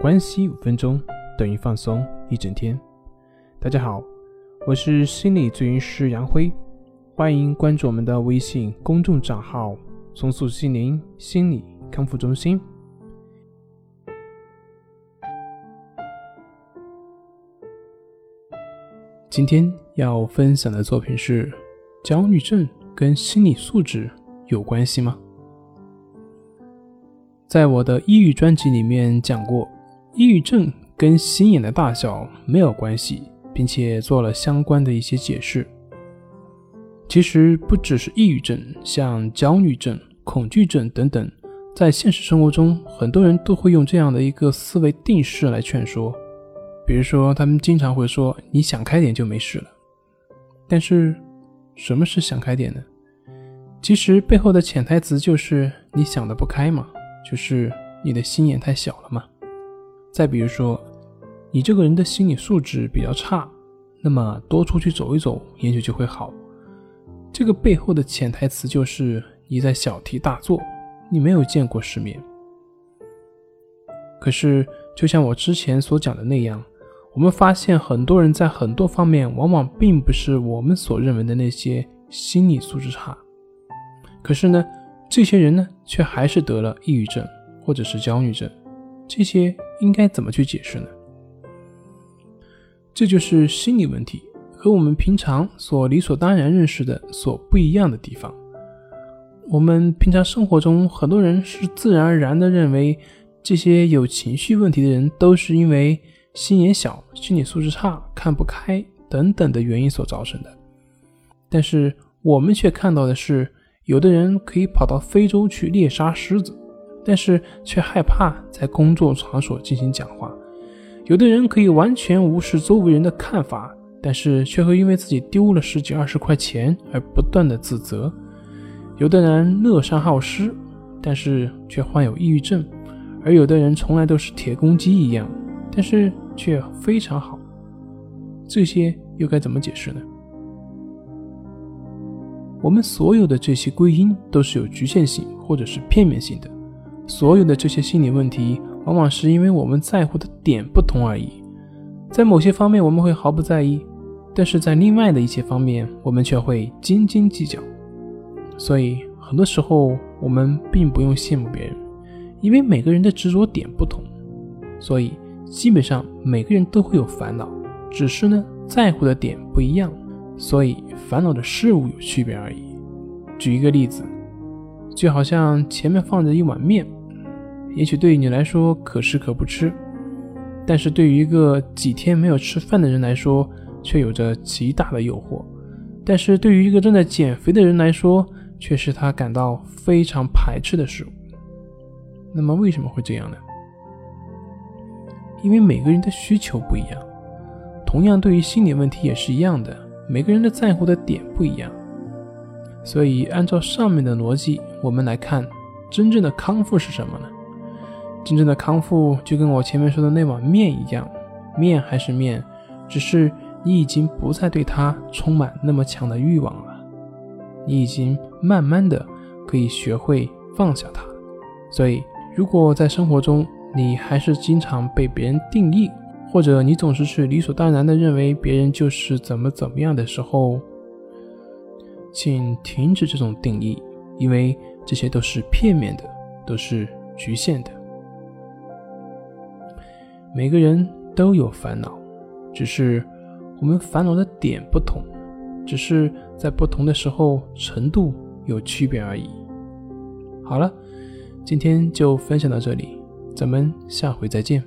关系五分钟等于放松一整天。大家好，我是心理咨询师杨辉，欢迎关注我们的微信公众账号“重塑心灵心理康复中心”。今天要分享的作品是：焦虑症跟心理素质有关系吗？在我的抑郁专辑里面讲过。抑郁症跟心眼的大小没有关系，并且做了相关的一些解释。其实不只是抑郁症，像焦虑症、恐惧症等等，在现实生活中，很多人都会用这样的一个思维定式来劝说。比如说，他们经常会说：“你想开点就没事了。”但是，什么是想开点呢？其实背后的潜台词就是你想的不开嘛，就是你的心眼太小了嘛。再比如说，你这个人的心理素质比较差，那么多出去走一走，也许就会好。这个背后的潜台词就是你在小题大做，你没有见过世面。可是，就像我之前所讲的那样，我们发现很多人在很多方面往往并不是我们所认为的那些心理素质差，可是呢，这些人呢，却还是得了抑郁症或者是焦虑症。这些应该怎么去解释呢？这就是心理问题和我们平常所理所当然认识的所不一样的地方。我们平常生活中，很多人是自然而然的认为这些有情绪问题的人都是因为心眼小、心理素质差、看不开等等的原因所造成的。但是我们却看到的是，有的人可以跑到非洲去猎杀狮子。但是却害怕在工作场所进行讲话。有的人可以完全无视周围人的看法，但是却会因为自己丢了十几二十块钱而不断的自责。有的人乐善好施，但是却患有抑郁症，而有的人从来都是铁公鸡一样，但是却非常好。这些又该怎么解释呢？我们所有的这些归因都是有局限性或者是片面性的。所有的这些心理问题，往往是因为我们在乎的点不同而已。在某些方面我们会毫不在意，但是在另外的一些方面，我们却会斤斤计较。所以很多时候我们并不用羡慕别人，因为每个人的执着点不同，所以基本上每个人都会有烦恼，只是呢在乎的点不一样，所以烦恼的事物有区别而已。举一个例子，就好像前面放着一碗面。也许对于你来说可吃可不吃，但是对于一个几天没有吃饭的人来说，却有着极大的诱惑；但是对于一个正在减肥的人来说，却是他感到非常排斥的食物。那么为什么会这样呢？因为每个人的需求不一样，同样对于心理问题也是一样的，每个人的在乎的点不一样。所以按照上面的逻辑，我们来看，真正的康复是什么呢？真正的康复就跟我前面说的那碗面一样，面还是面，只是你已经不再对它充满那么强的欲望了，你已经慢慢的可以学会放下它。所以，如果在生活中你还是经常被别人定义，或者你总是去理所当然的认为别人就是怎么怎么样的时候，请停止这种定义，因为这些都是片面的，都是局限的。每个人都有烦恼，只是我们烦恼的点不同，只是在不同的时候程度有区别而已。好了，今天就分享到这里，咱们下回再见。